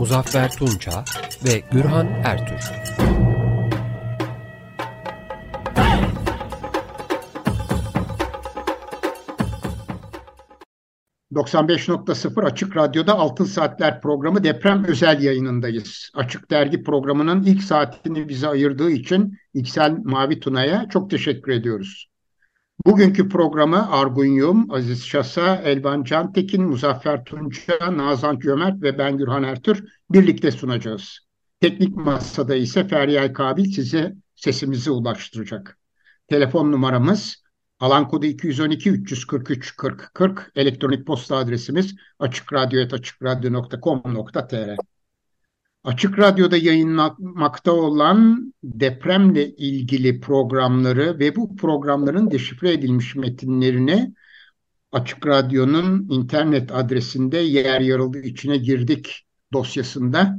Muzaffer Tunça ve Gürhan Ertür. ...95.0 Açık Radyo'da Altın Saatler programı deprem özel yayınındayız. Açık Dergi programının ilk saatini bize ayırdığı için İksel Mavi Tuna'ya çok teşekkür ediyoruz. Bugünkü programı Argun Yum, Aziz Şasa, Elvan Cantekin, Muzaffer Tunça, Nazan Cömert ve ben Gürhan Ertür birlikte sunacağız. Teknik masada ise Feryal Kabil size sesimizi ulaştıracak. Telefon numaramız alan kodu 212 343 40 40 elektronik posta adresimiz açıkradyo.com.tr Açık Radyo'da yayınlanmakta olan depremle ilgili programları ve bu programların deşifre edilmiş metinlerini Açık Radyo'nun internet adresinde yer yarıldığı içine girdik dosyasında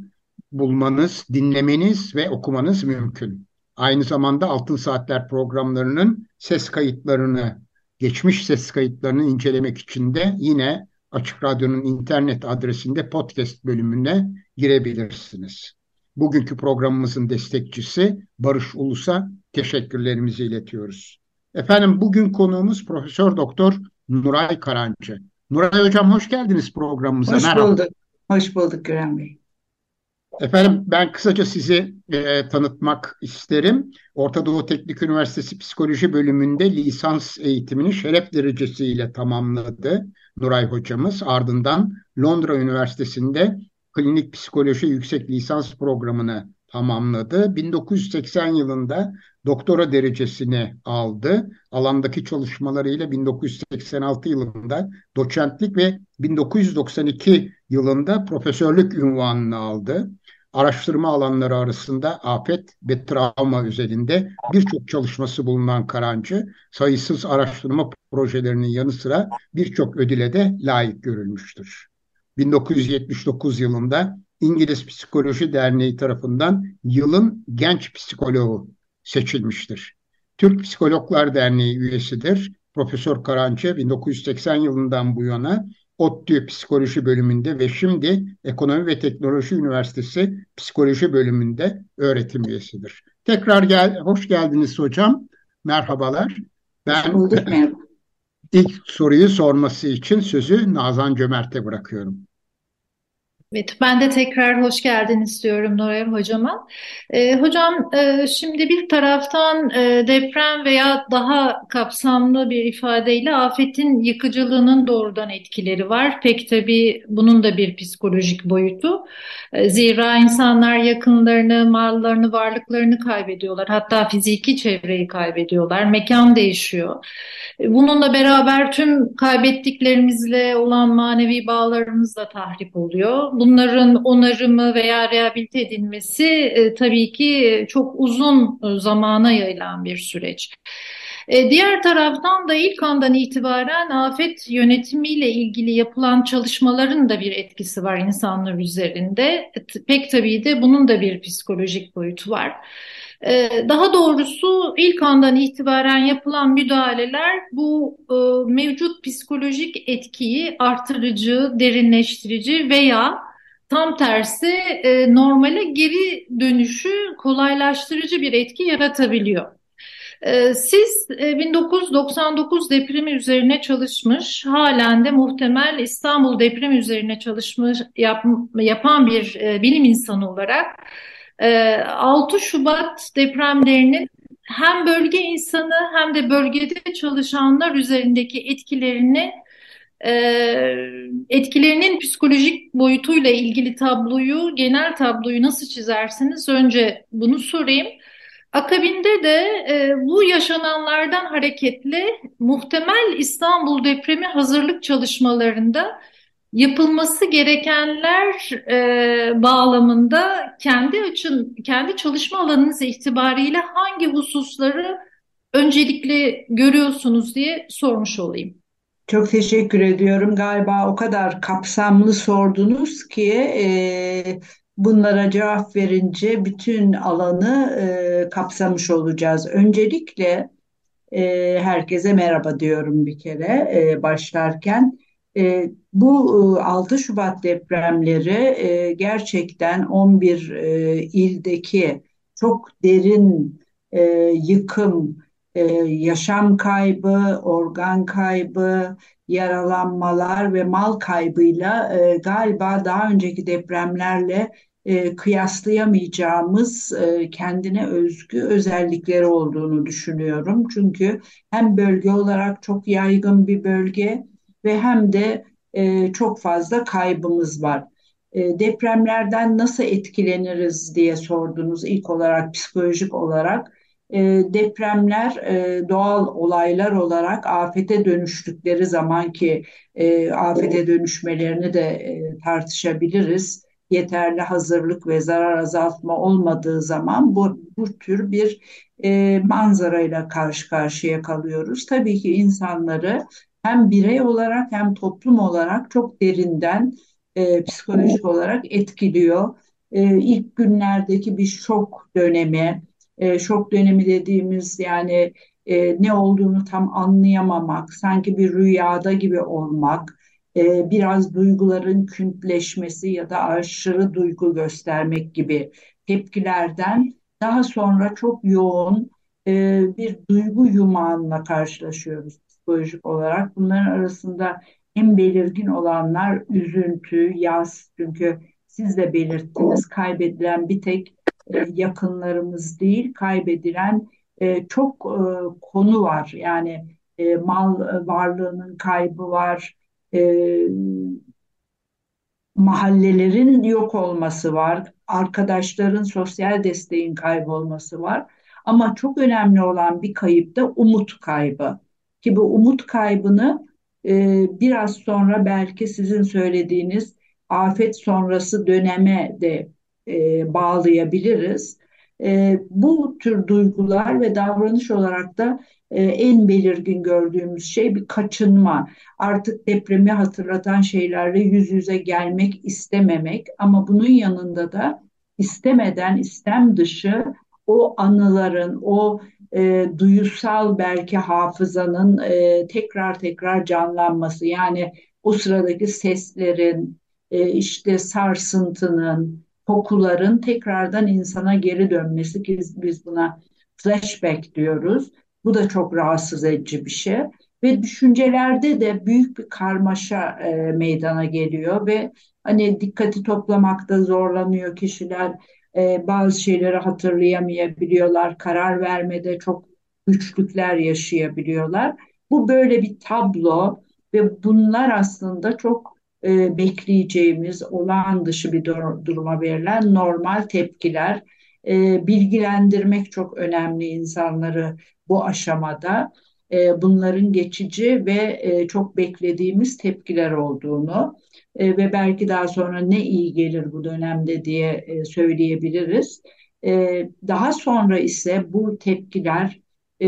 bulmanız, dinlemeniz ve okumanız mümkün. Aynı zamanda Altın Saatler programlarının ses kayıtlarını, geçmiş ses kayıtlarını incelemek için de yine Açık Radyo'nun internet adresinde podcast bölümüne girebilirsiniz. Bugünkü programımızın destekçisi Barış Ulus'a teşekkürlerimizi iletiyoruz. Efendim bugün konuğumuz Profesör Doktor Nuray Karancı. Nuray Hocam hoş geldiniz programımıza. Hoş Merhaba. bulduk. Hoş bulduk Güren Bey. Efendim ben kısaca sizi e, tanıtmak isterim. Orta Doğu Teknik Üniversitesi Psikoloji bölümünde lisans eğitimini şeref derecesiyle tamamladı Nuray hocamız. Ardından Londra Üniversitesi'nde klinik psikoloji yüksek lisans programını tamamladı. 1980 yılında doktora derecesini aldı. Alandaki çalışmalarıyla 1986 yılında doçentlik ve 1992 yılında profesörlük ünvanını aldı. Araştırma alanları arasında afet ve travma üzerinde birçok çalışması bulunan Karancı, sayısız araştırma projelerinin yanı sıra birçok ödüle de layık görülmüştür. 1979 yılında İngiliz Psikoloji Derneği tarafından yılın genç psikoloğu seçilmiştir. Türk Psikologlar Derneği üyesidir. Profesör Karancı 1980 yılından bu yana ODTÜ Psikoloji bölümünde ve şimdi Ekonomi ve Teknoloji Üniversitesi Psikoloji bölümünde öğretim üyesidir. Tekrar gel, hoş geldiniz hocam. Merhabalar. Ben bulduk, merhaba. ilk soruyu sorması için sözü Nazan Cömert'e bırakıyorum. Evet, ben de tekrar hoş geldin istiyorum Noray Hocama. E, hocam e, şimdi bir taraftan e, deprem veya daha kapsamlı bir ifadeyle afetin yıkıcılığının doğrudan etkileri var. Pek tabii bunun da bir psikolojik boyutu. E, zira insanlar yakınlarını, mallarını, varlıklarını kaybediyorlar. Hatta fiziki çevreyi kaybediyorlar. Mekan değişiyor. E, bununla beraber tüm kaybettiklerimizle olan manevi bağlarımız da tahrip oluyor bunların onarımı veya rehabilite edilmesi e, tabii ki çok uzun e, zamana yayılan bir süreç. E, diğer taraftan da ilk andan itibaren afet yönetimiyle ilgili yapılan çalışmaların da bir etkisi var insanlar üzerinde. Pek tabii de bunun da bir psikolojik boyutu var. E, daha doğrusu ilk andan itibaren yapılan müdahaleler bu e, mevcut psikolojik etkiyi artırıcı, derinleştirici veya tam tersi e, normale geri dönüşü kolaylaştırıcı bir etki yaratabiliyor. E, siz e, 1999 depremi üzerine çalışmış, halen de muhtemel İstanbul depremi üzerine çalışmış yap, yapan bir e, bilim insanı olarak e, 6 Şubat depremlerinin hem bölge insanı hem de bölgede çalışanlar üzerindeki etkilerini e, etkilerinin psikolojik boyutuyla ilgili tabloyu, genel tabloyu nasıl çizersiniz? Önce bunu sorayım. Akabinde de e, bu yaşananlardan hareketle muhtemel İstanbul depremi hazırlık çalışmalarında yapılması gerekenler e, bağlamında kendi açın, kendi çalışma alanınız itibariyle hangi hususları öncelikli görüyorsunuz diye sormuş olayım. Çok teşekkür ediyorum. Galiba o kadar kapsamlı sordunuz ki e, bunlara cevap verince bütün alanı e, kapsamış olacağız. Öncelikle e, herkese merhaba diyorum bir kere e, başlarken. E, bu e, 6 Şubat depremleri e, gerçekten 11 e, ildeki çok derin e, yıkım, e, yaşam kaybı, organ kaybı, yaralanmalar ve mal kaybıyla e, galiba daha önceki depremlerle e, kıyaslayamayacağımız e, kendine özgü özellikleri olduğunu düşünüyorum. Çünkü hem bölge olarak çok yaygın bir bölge ve hem de e, çok fazla kaybımız var. E, depremlerden nasıl etkileniriz diye sordunuz ilk olarak psikolojik olarak. E, depremler e, doğal olaylar olarak afete dönüştükleri zaman ki e, afete dönüşmelerini de e, tartışabiliriz yeterli hazırlık ve zarar azaltma olmadığı zaman bu, bu tür bir e, manzarayla karşı karşıya kalıyoruz. Tabii ki insanları hem birey olarak hem toplum olarak çok derinden e, psikolojik olarak etkiliyor. E, ilk günlerdeki bir şok dönemi, e, şok dönemi dediğimiz yani e, ne olduğunu tam anlayamamak, sanki bir rüyada gibi olmak, e, biraz duyguların küntleşmesi ya da aşırı duygu göstermek gibi tepkilerden daha sonra çok yoğun e, bir duygu yumağınla karşılaşıyoruz psikolojik olarak. Bunların arasında en belirgin olanlar üzüntü, yas. Çünkü siz de belirttiniz kaybedilen bir tek yakınlarımız değil, kaybedilen e, çok e, konu var. Yani e, mal varlığının kaybı var, e, mahallelerin yok olması var, arkadaşların sosyal desteğin kaybolması var. Ama çok önemli olan bir kayıp da umut kaybı. Ki bu umut kaybını e, biraz sonra belki sizin söylediğiniz afet sonrası döneme de e, bağlayabiliriz. E, bu tür duygular ve davranış olarak da e, en belirgin gördüğümüz şey bir kaçınma. Artık depremi hatırlatan şeylerle yüz yüze gelmek istememek ama bunun yanında da istemeden istem dışı o anıların, o e, duyusal belki hafızanın e, tekrar tekrar canlanması. Yani o sıradaki seslerin, e, işte sarsıntının, kokuların tekrardan insana geri dönmesi ki biz buna flashback diyoruz. Bu da çok rahatsız edici bir şey. Ve düşüncelerde de büyük bir karmaşa e, meydana geliyor ve hani dikkati toplamakta zorlanıyor kişiler. E, bazı şeyleri hatırlayamayabiliyorlar karar vermede çok güçlükler yaşayabiliyorlar. Bu böyle bir tablo ve bunlar aslında çok e, bekleyeceğimiz olağan dışı bir dur duruma verilen normal tepkiler e, bilgilendirmek çok önemli insanları bu aşamada e, bunların geçici ve e, çok beklediğimiz tepkiler olduğunu e, ve belki daha sonra ne iyi gelir bu dönemde diye e, söyleyebiliriz. E, daha sonra ise bu tepkiler e,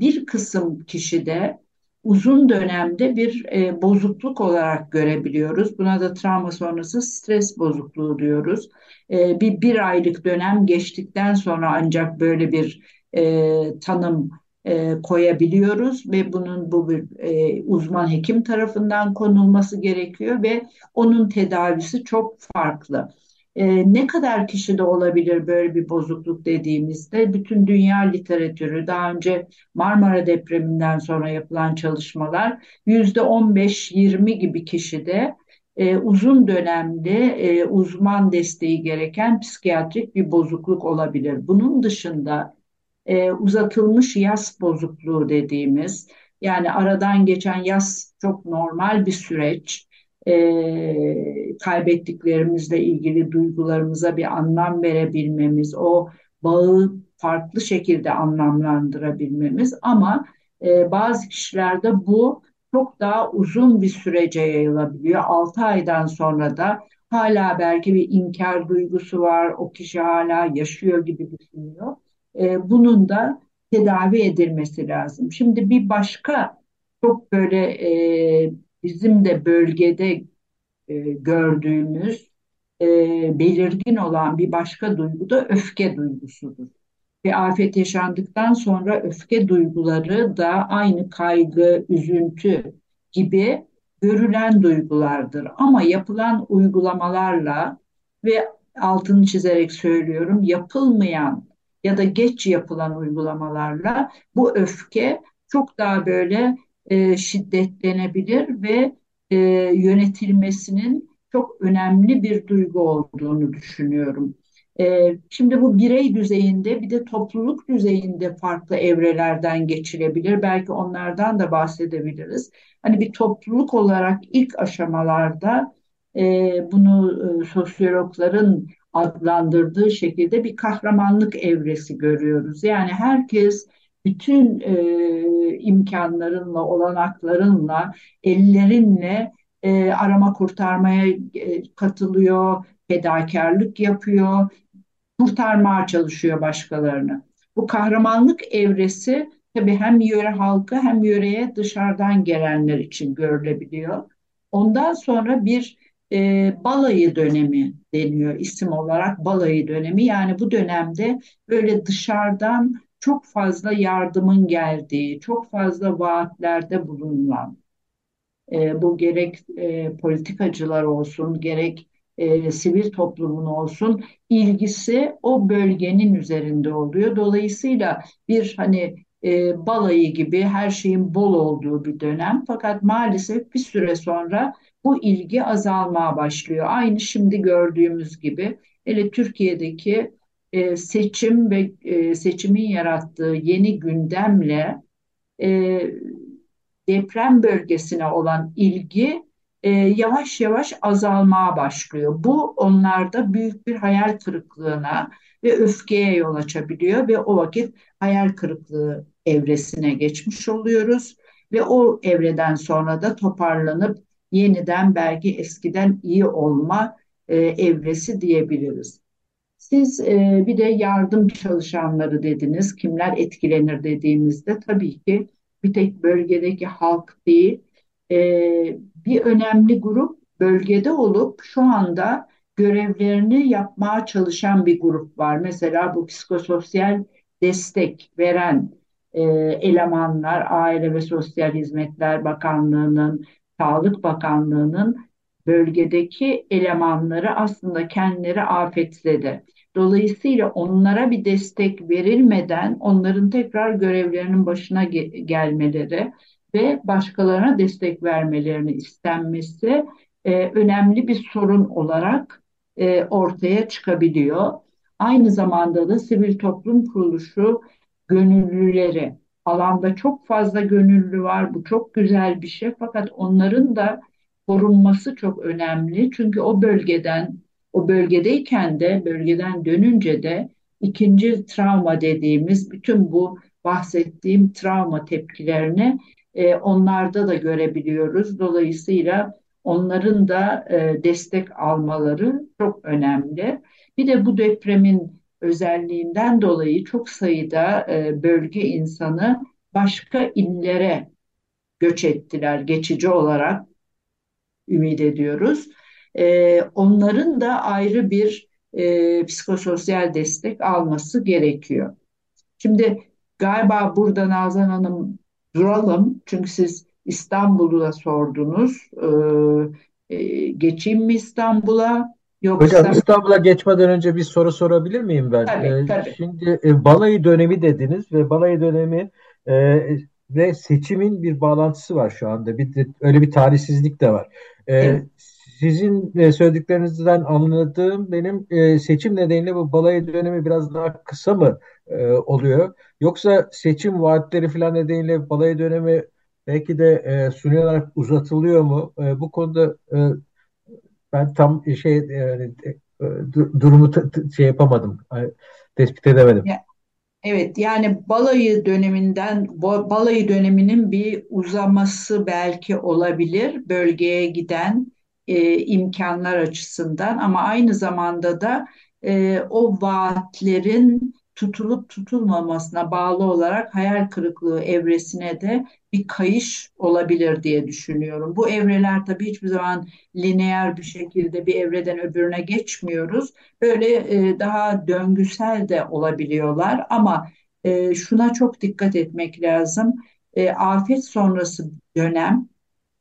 bir kısım kişide uzun dönemde bir e, bozukluk olarak görebiliyoruz. Buna da travma sonrası stres bozukluğu diyoruz. E, bir bir aylık dönem geçtikten sonra ancak böyle bir e, tanım e, koyabiliyoruz ve bunun bu bir e, uzman hekim tarafından konulması gerekiyor ve onun tedavisi çok farklı. E, ne kadar kişide olabilir böyle bir bozukluk dediğimizde bütün dünya literatürü daha önce Marmara depreminden sonra yapılan çalışmalar yüzde 15-20 gibi kişide e, uzun dönemli e, uzman desteği gereken psikiyatrik bir bozukluk olabilir. Bunun dışında e, uzatılmış yas bozukluğu dediğimiz yani aradan geçen yas çok normal bir süreç. E, kaybettiklerimizle ilgili duygularımıza bir anlam verebilmemiz, o bağı farklı şekilde anlamlandırabilmemiz ama e, bazı kişilerde bu çok daha uzun bir sürece yayılabiliyor. 6 aydan sonra da hala belki bir inkar duygusu var, o kişi hala yaşıyor gibi düşünüyor. E, bunun da tedavi edilmesi lazım. Şimdi bir başka çok böyle e, bizim de bölgede e, gördüğümüz e, belirgin olan bir başka duygu da öfke duygusudur. Ve afet yaşandıktan sonra öfke duyguları da aynı kaygı, üzüntü gibi görülen duygulardır. Ama yapılan uygulamalarla ve altını çizerek söylüyorum yapılmayan ya da geç yapılan uygulamalarla bu öfke çok daha böyle e, şiddetlenebilir ve e, yönetilmesinin çok önemli bir duygu olduğunu düşünüyorum. E, şimdi bu birey düzeyinde bir de topluluk düzeyinde farklı evrelerden geçilebilir. Belki onlardan da bahsedebiliriz. Hani bir topluluk olarak ilk aşamalarda e, bunu e, sosyologların adlandırdığı şekilde bir kahramanlık evresi görüyoruz. Yani herkes bütün e, imkanlarınla, olanaklarınla, ellerinle e, arama kurtarmaya e, katılıyor, fedakarlık yapıyor, kurtarmaya çalışıyor başkalarını. Bu kahramanlık evresi tabii hem yöre halkı hem yöreye dışarıdan gelenler için görülebiliyor. Ondan sonra bir e, balayı dönemi deniyor isim olarak balayı dönemi. Yani bu dönemde böyle dışarıdan çok fazla yardımın geldiği, çok fazla vaatlerde bulunan, e, bu gerek e, politikacılar olsun, gerek e, sivil toplumun olsun ilgisi o bölgenin üzerinde oluyor. Dolayısıyla bir hani e, balayı gibi her şeyin bol olduğu bir dönem. Fakat maalesef bir süre sonra bu ilgi azalmaya başlıyor. Aynı şimdi gördüğümüz gibi hele Türkiye'deki e, seçim ve e, seçimin yarattığı yeni gündemle e, deprem bölgesine olan ilgi e, yavaş yavaş azalmaya başlıyor. Bu onlarda büyük bir hayal kırıklığına ve öfkeye yol açabiliyor ve o vakit hayal kırıklığı evresine geçmiş oluyoruz ve o evreden sonra da toparlanıp yeniden belki eskiden iyi olma e, evresi diyebiliriz. Siz e, bir de yardım çalışanları dediniz. Kimler etkilenir dediğimizde tabii ki bir tek bölgedeki halk değil, e, bir önemli grup bölgede olup şu anda görevlerini yapmaya çalışan bir grup var. Mesela bu psikososyal destek veren e, elemanlar Aile ve Sosyal Hizmetler Bakanlığı'nın, Sağlık Bakanlığı'nın bölgedeki elemanları aslında kendileri afetledi. Dolayısıyla onlara bir destek verilmeden onların tekrar görevlerinin başına ge- gelmeleri ve başkalarına destek vermelerini istenmesi e, önemli bir sorun olarak e, ortaya çıkabiliyor. Aynı zamanda da sivil toplum kuruluşu gönüllüleri alanda çok fazla gönüllü var. Bu çok güzel bir şey fakat onların da korunması çok önemli. Çünkü o bölgeden o bölgedeyken de bölgeden dönünce de ikinci travma dediğimiz bütün bu bahsettiğim travma tepkilerini e, onlarda da görebiliyoruz. Dolayısıyla onların da e, destek almaları çok önemli. Bir de bu depremin özelliğinden dolayı çok sayıda e, bölge insanı başka illere göç ettiler geçici olarak ümit ediyoruz. E, onların da ayrı bir e, psikososyal destek alması gerekiyor. Şimdi galiba burada Nazan Hanım duralım. Çünkü siz İstanbul'u sordunuz. Ee, e, geçeyim mi İstanbul'a? Yoksa... Hocam İstanbul'a geçmeden önce bir soru sorabilir miyim ben? Tabii, ee, tabii. Şimdi e, balayı dönemi dediniz ve balayı dönemi e, ve seçimin bir bağlantısı var şu anda. Bir öyle bir tarihsizlik de var. E, evet. Sizin e, söylediklerinizden anladığım benim e, seçim nedeniyle bu balayı dönemi biraz daha kısa mı e, oluyor? Yoksa seçim vaatleri falan nedeniyle balayı dönemi belki de e, suni olarak uzatılıyor mu? Bu konuda ben tam şey e durumu şey yapamadım, tespit edemedim. Evet yani balayı döneminden balayı döneminin bir uzaması belki olabilir bölgeye giden e, imkanlar açısından ama aynı zamanda da e, o vaatlerin tutulup tutulmamasına bağlı olarak hayal kırıklığı evresine de bir kayış olabilir diye düşünüyorum. Bu evreler tabii hiçbir zaman lineer bir şekilde bir evreden öbürüne geçmiyoruz. Böyle e, daha döngüsel de olabiliyorlar ama e, şuna çok dikkat etmek lazım. E, afet sonrası dönem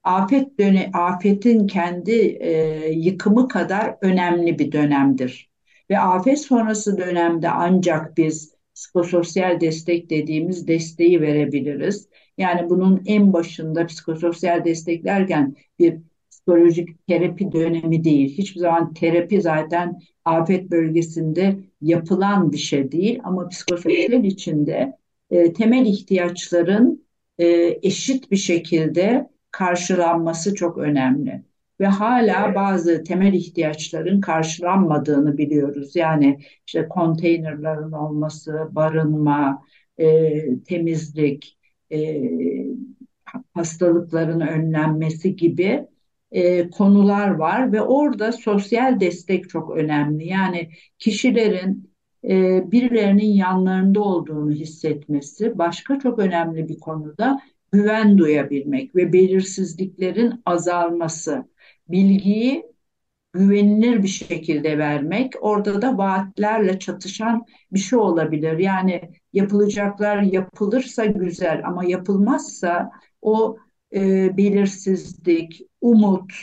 afet döne afetin kendi e, yıkımı kadar önemli bir dönemdir. Ve afet sonrası dönemde ancak biz psikososyal destek dediğimiz desteği verebiliriz. Yani bunun en başında psikososyal desteklerken bir psikolojik terapi dönemi değil. Hiçbir zaman terapi zaten afet bölgesinde yapılan bir şey değil ama psikososyal içinde e, temel ihtiyaçların e, eşit bir şekilde karşılanması çok önemli. Ve hala bazı temel ihtiyaçların karşılanmadığını biliyoruz. Yani işte konteynerların olması, barınma, e, temizlik, e, hastalıkların önlenmesi gibi e, konular var ve orada sosyal destek çok önemli. Yani kişilerin e, birilerinin yanlarında olduğunu hissetmesi başka çok önemli bir konuda güven duyabilmek ve belirsizliklerin azalması, bilgiyi güvenilir bir şekilde vermek, orada da vaatlerle çatışan bir şey olabilir. Yani yapılacaklar yapılırsa güzel ama yapılmazsa o e, belirsizlik, umut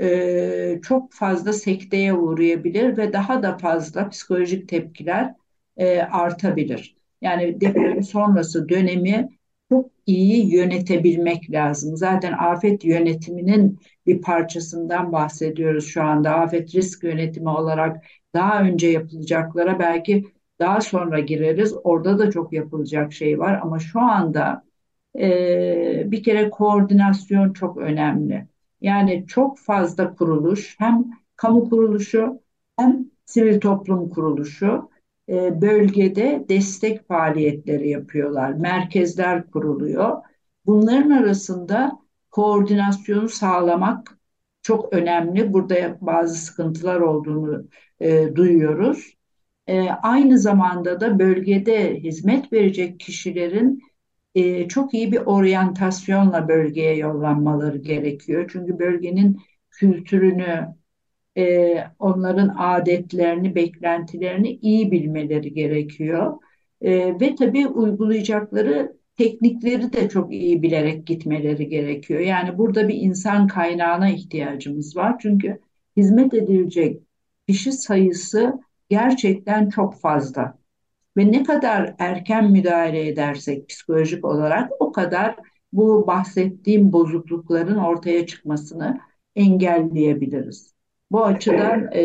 e, çok fazla sekteye uğrayabilir ve daha da fazla psikolojik tepkiler e, artabilir. Yani deprem sonrası dönemi çok iyi yönetebilmek lazım. Zaten afet yönetiminin bir parçasından bahsediyoruz şu anda. Afet risk yönetimi olarak daha önce yapılacaklara belki daha sonra gireriz. Orada da çok yapılacak şey var ama şu anda e, bir kere koordinasyon çok önemli. Yani çok fazla kuruluş hem kamu kuruluşu hem sivil toplum kuruluşu e, bölgede destek faaliyetleri yapıyorlar. Merkezler kuruluyor. Bunların arasında koordinasyonu sağlamak çok önemli. Burada bazı sıkıntılar olduğunu e, duyuyoruz. E, aynı zamanda da bölgede hizmet verecek kişilerin e, çok iyi bir oryantasyonla bölgeye yollanmaları gerekiyor. Çünkü bölgenin kültürünü, e, onların adetlerini, beklentilerini iyi bilmeleri gerekiyor. E, ve tabii uygulayacakları teknikleri de çok iyi bilerek gitmeleri gerekiyor. Yani burada bir insan kaynağına ihtiyacımız var. Çünkü hizmet edilecek kişi sayısı gerçekten çok fazla. Ve ne kadar erken müdahale edersek psikolojik olarak o kadar bu bahsettiğim bozuklukların ortaya çıkmasını engelleyebiliriz. Bu açıdan e,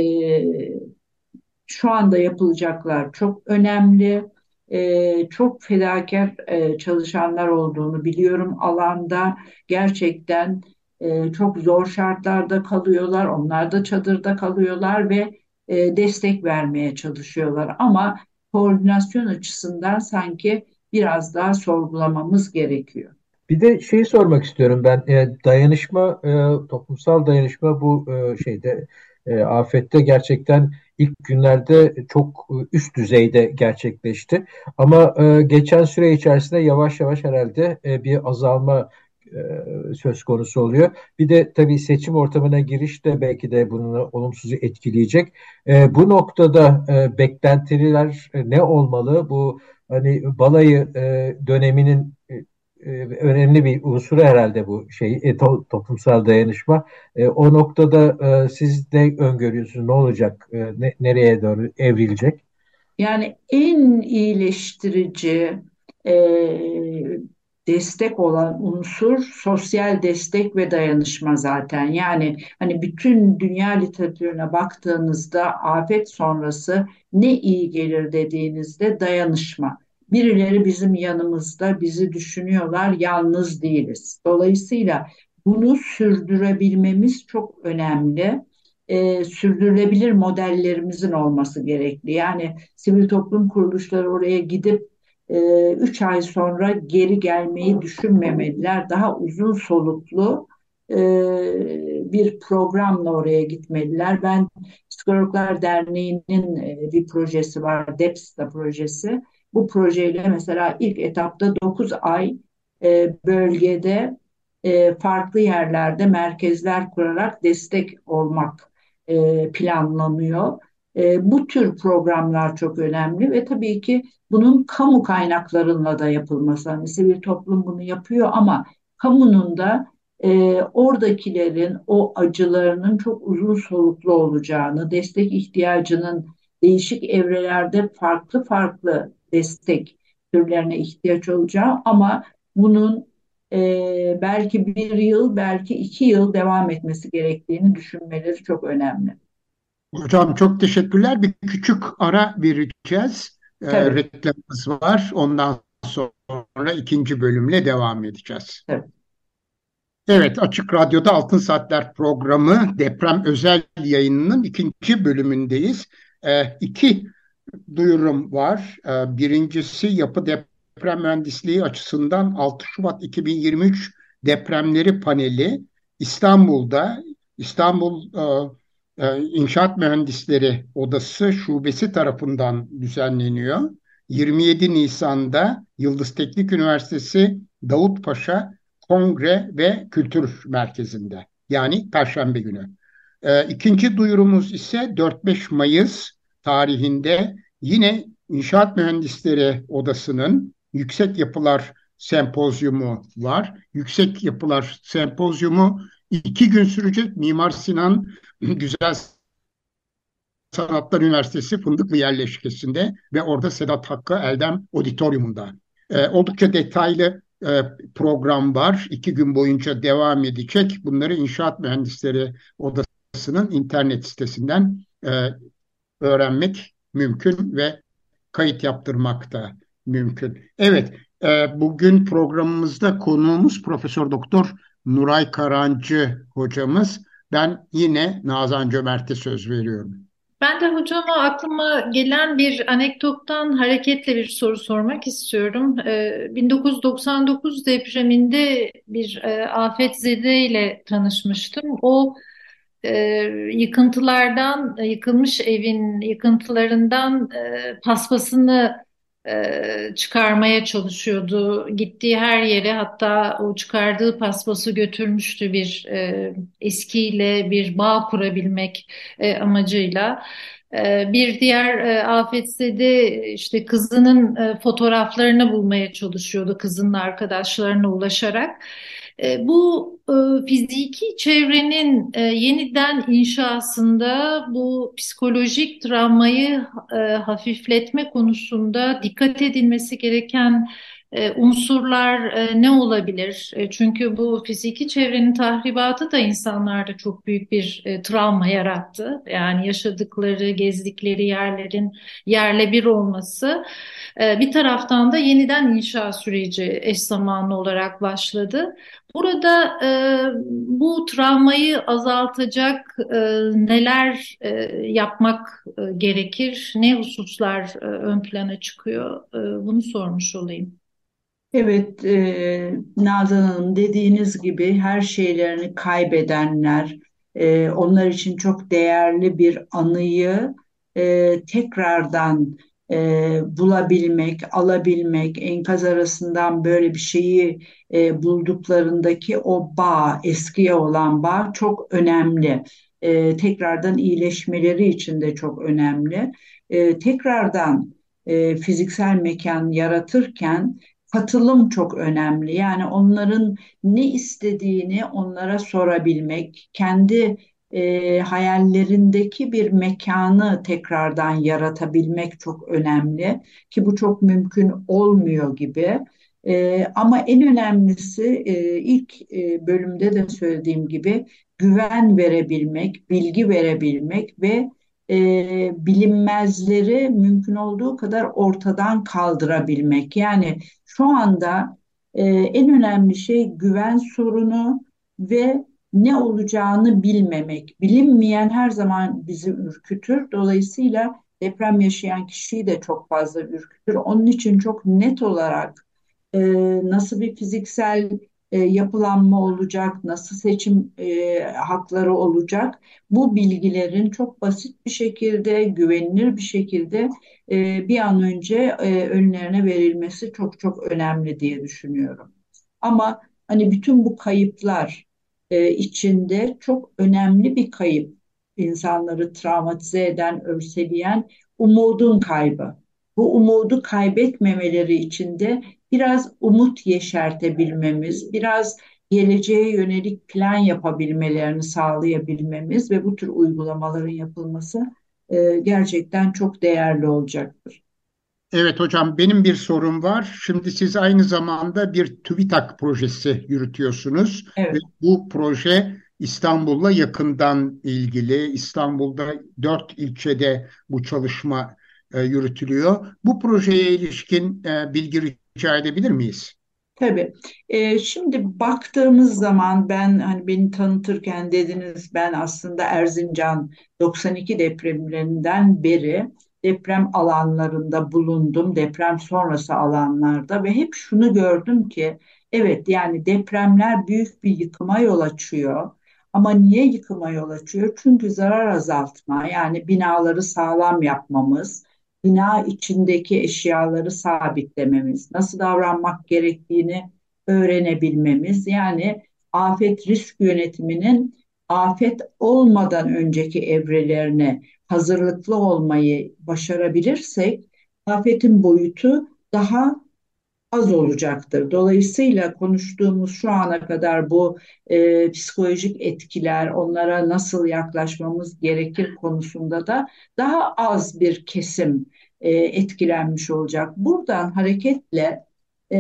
şu anda yapılacaklar çok önemli. E, çok fedakar e, çalışanlar olduğunu biliyorum alanda. Gerçekten e, çok zor şartlarda kalıyorlar. Onlar da çadırda kalıyorlar ve e, destek vermeye çalışıyorlar. Ama koordinasyon açısından sanki biraz daha sorgulamamız gerekiyor. Bir de şeyi sormak istiyorum ben e, dayanışma e, toplumsal dayanışma bu e, şeyde e, afette gerçekten ilk günlerde çok üst düzeyde gerçekleşti ama e, geçen süre içerisinde yavaş yavaş herhalde e, bir azalma e, söz konusu oluyor. Bir de tabii seçim ortamına giriş de belki de bunu olumsuz etkileyecek. E, bu noktada e, beklentiler e, ne olmalı? Bu hani balayı e, döneminin e, önemli bir unsuru herhalde bu şey e, to, toplumsal dayanışma. E, o noktada e, siz ne öngörüyorsunuz? Ne olacak? E, ne, nereye doğru evrilecek? Yani en iyileştirici e, destek olan unsur sosyal destek ve dayanışma zaten. Yani hani bütün dünya literatürüne baktığınızda afet sonrası ne iyi gelir dediğinizde dayanışma. Birileri bizim yanımızda, bizi düşünüyorlar, yalnız değiliz. Dolayısıyla bunu sürdürebilmemiz çok önemli. Ee, sürdürülebilir modellerimizin olması gerekli. Yani sivil toplum kuruluşları oraya gidip e, üç ay sonra geri gelmeyi düşünmemeliler. Daha uzun soluklu e, bir programla oraya gitmeliler. Ben Psikologlar Derneği'nin e, bir projesi var, DEPSTA projesi. Bu projeyle mesela ilk etapta 9 ay e, bölgede e, farklı yerlerde merkezler kurarak destek olmak e, planlanıyor. E, bu tür programlar çok önemli ve tabii ki bunun kamu kaynaklarıyla da yapılması. Hani sivil toplum bunu yapıyor ama kamunun da e, oradakilerin o acılarının çok uzun soluklu olacağını, destek ihtiyacının değişik evrelerde farklı farklı destek türlerine ihtiyaç olacağı ama bunun e, belki bir yıl, belki iki yıl devam etmesi gerektiğini düşünmeleri çok önemli. Hocam çok teşekkürler. Bir küçük ara vereceğiz. Ee, reklamımız var. Ondan sonra ikinci bölümle devam edeceğiz. Evet. Evet, Açık Radyo'da Altın Saatler programı deprem özel yayınının ikinci bölümündeyiz. Ee, iki duyurum var. Ee, birincisi yapı deprem mühendisliği açısından 6 Şubat 2023 depremleri paneli İstanbul'da İstanbul e, e, İnşaat Mühendisleri Odası Şubesi tarafından düzenleniyor. 27 Nisan'da Yıldız Teknik Üniversitesi Davutpaşa Kongre ve Kültür Merkezi'nde yani Perşembe günü. E, ikinci duyurumuz ise 4-5 Mayıs tarihinde yine İnşaat Mühendisleri Odası'nın Yüksek Yapılar Sempozyumu var. Yüksek Yapılar Sempozyumu iki gün sürecek. Mimar Sinan Güzel Sanatlar Üniversitesi Fındıklı yerleşkesinde ve orada Sedat Hakkı Eldem Auditorium'unda. E, oldukça detaylı e, program var. İki gün boyunca devam edecek. Bunları İnşaat Mühendisleri Odası'nın internet sitesinden e, öğrenmek mümkün ve kayıt yaptırmak da mümkün. Evet, e, bugün programımızda konuğumuz Profesör Doktor Nuray Karancı hocamız. Ben yine Nazan Cömert'e söz veriyorum. Ben de hocama aklıma gelen bir anekdottan hareketle bir soru sormak istiyorum. 1999 ee, depreminde bir e, afetzede ile tanışmıştım. O e, yıkıntılardan, yıkılmış evin yıkıntılarından e, paspasını e, çıkarmaya çalışıyordu. Gittiği her yere hatta o çıkardığı paspası götürmüştü bir e, eskiyle bir bağ kurabilmek e, amacıyla. E, bir diğer e, afetse işte kızının e, fotoğraflarını bulmaya çalışıyordu kızının arkadaşlarına ulaşarak. E, bu e, fiziki çevrenin e, yeniden inşasında bu psikolojik travmayı hafifletme konusunda dikkat edilmesi gereken unsurlar ne olabilir? Çünkü bu fiziki çevrenin tahribatı da insanlarda çok büyük bir travma yarattı. Yani yaşadıkları, gezdikleri yerlerin yerle bir olması. Bir taraftan da yeniden inşa süreci eş zamanlı olarak başladı. Burada e, bu travmayı azaltacak e, neler e, yapmak e, gerekir? Ne hususlar e, ön plana çıkıyor? E, bunu sormuş olayım. Evet, e, Nazan Hanım dediğiniz gibi her şeylerini kaybedenler, e, onlar için çok değerli bir anıyı e, tekrardan e, bulabilmek, alabilmek, enkaz arasından böyle bir şeyi e, bulduklarındaki o bağ, eskiye olan bağ çok önemli. E, tekrardan iyileşmeleri için de çok önemli. E, tekrardan e, fiziksel mekan yaratırken katılım çok önemli. Yani onların ne istediğini onlara sorabilmek, kendi e, hayallerindeki bir mekanı tekrardan yaratabilmek çok önemli ki bu çok mümkün olmuyor gibi. E, ama en önemlisi e, ilk e, bölümde de söylediğim gibi güven verebilmek, bilgi verebilmek ve e, bilinmezleri mümkün olduğu kadar ortadan kaldırabilmek. Yani şu anda e, en önemli şey güven sorunu ve ne olacağını bilmemek. Bilinmeyen her zaman bizi ürkütür. Dolayısıyla deprem yaşayan kişiyi de çok fazla ürkütür. Onun için çok net olarak e, nasıl bir fiziksel e, yapılanma olacak, nasıl seçim e, hakları olacak, bu bilgilerin çok basit bir şekilde, güvenilir bir şekilde e, bir an önce e, önlerine verilmesi çok çok önemli diye düşünüyorum. Ama hani bütün bu kayıplar e, içinde çok önemli bir kayıp insanları travmatize eden, örseleyen umudun kaybı. Bu umudu kaybetmemeleri için de biraz umut yeşertebilmemiz, biraz geleceğe yönelik plan yapabilmelerini sağlayabilmemiz ve bu tür uygulamaların yapılması e, gerçekten çok değerli olacaktır. Evet hocam benim bir sorum var. Şimdi siz aynı zamanda bir TÜBİTAK projesi yürütüyorsunuz ve Evet. bu proje İstanbul'la yakından ilgili. İstanbul'da dört ilçede bu çalışma e, yürütülüyor. Bu projeye ilişkin e, bilgi rica edebilir miyiz? Tabii. Ee, şimdi baktığımız zaman ben hani beni tanıtırken dediniz ben aslında Erzincan 92 depremlerinden beri deprem alanlarında bulundum. Deprem sonrası alanlarda ve hep şunu gördüm ki evet yani depremler büyük bir yıkıma yol açıyor. Ama niye yıkıma yol açıyor? Çünkü zarar azaltma yani binaları sağlam yapmamız bina içindeki eşyaları sabitlememiz, nasıl davranmak gerektiğini öğrenebilmemiz, yani afet risk yönetiminin afet olmadan önceki evrelerine hazırlıklı olmayı başarabilirsek afetin boyutu daha az olacaktır. Dolayısıyla konuştuğumuz şu ana kadar bu e, psikolojik etkiler, onlara nasıl yaklaşmamız gerekir konusunda da daha az bir kesim e, etkilenmiş olacak. Buradan hareketle e,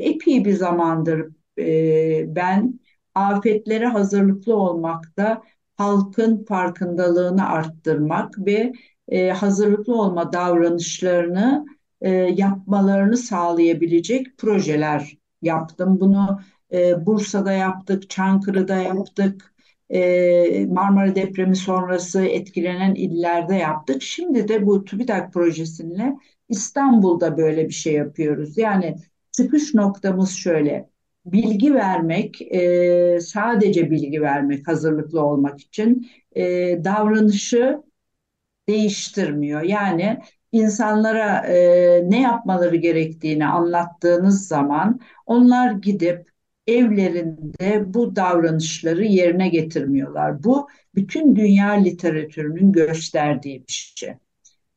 epey bir zamandır e, ben afetlere hazırlıklı olmakta halkın farkındalığını arttırmak ve e, hazırlıklı olma davranışlarını e, yapmalarını sağlayabilecek projeler yaptım. Bunu e, Bursa'da yaptık, Çankırı'da yaptık, e, Marmara depremi sonrası etkilenen illerde yaptık. Şimdi de bu TÜBİTAK projesiyle İstanbul'da böyle bir şey yapıyoruz. Yani çıkış noktamız şöyle. Bilgi vermek, e, sadece bilgi vermek hazırlıklı olmak için e, davranışı değiştirmiyor. Yani insanlara e, ne yapmaları gerektiğini anlattığınız zaman onlar gidip evlerinde bu davranışları yerine getirmiyorlar. Bu bütün dünya literatürünün gösterdiği bir şey.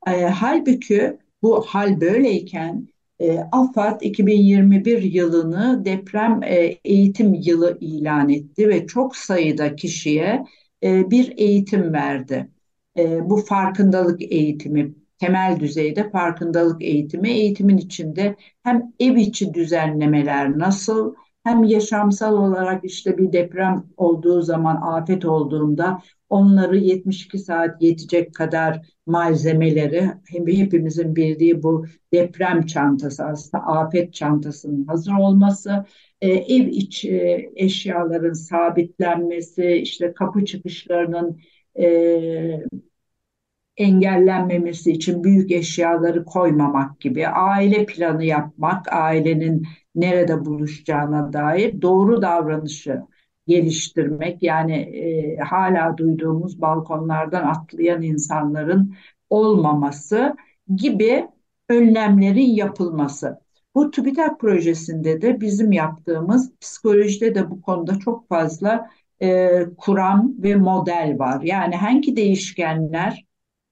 E, halbuki bu hal böyleyken e, AFAD 2021 yılını deprem e, eğitim yılı ilan etti ve çok sayıda kişiye e, bir eğitim verdi. E, bu farkındalık eğitimi, temel düzeyde farkındalık eğitimi, eğitimin içinde hem ev içi düzenlemeler nasıl, hem yaşamsal olarak işte bir deprem olduğu zaman, afet olduğunda onları 72 saat yetecek kadar malzemeleri, hem hepimizin bildiği bu deprem çantası aslında afet çantasının hazır olması, e, ev içi e, eşyaların sabitlenmesi, işte kapı çıkışlarının e, engellenmemesi için büyük eşyaları koymamak gibi, aile planı yapmak, ailenin nerede buluşacağına dair doğru davranışı geliştirmek, yani e, hala duyduğumuz balkonlardan atlayan insanların olmaması gibi önlemlerin yapılması. Bu TÜBİTAK projesinde de bizim yaptığımız psikolojide de bu konuda çok fazla e, kuram ve model var. Yani hangi değişkenler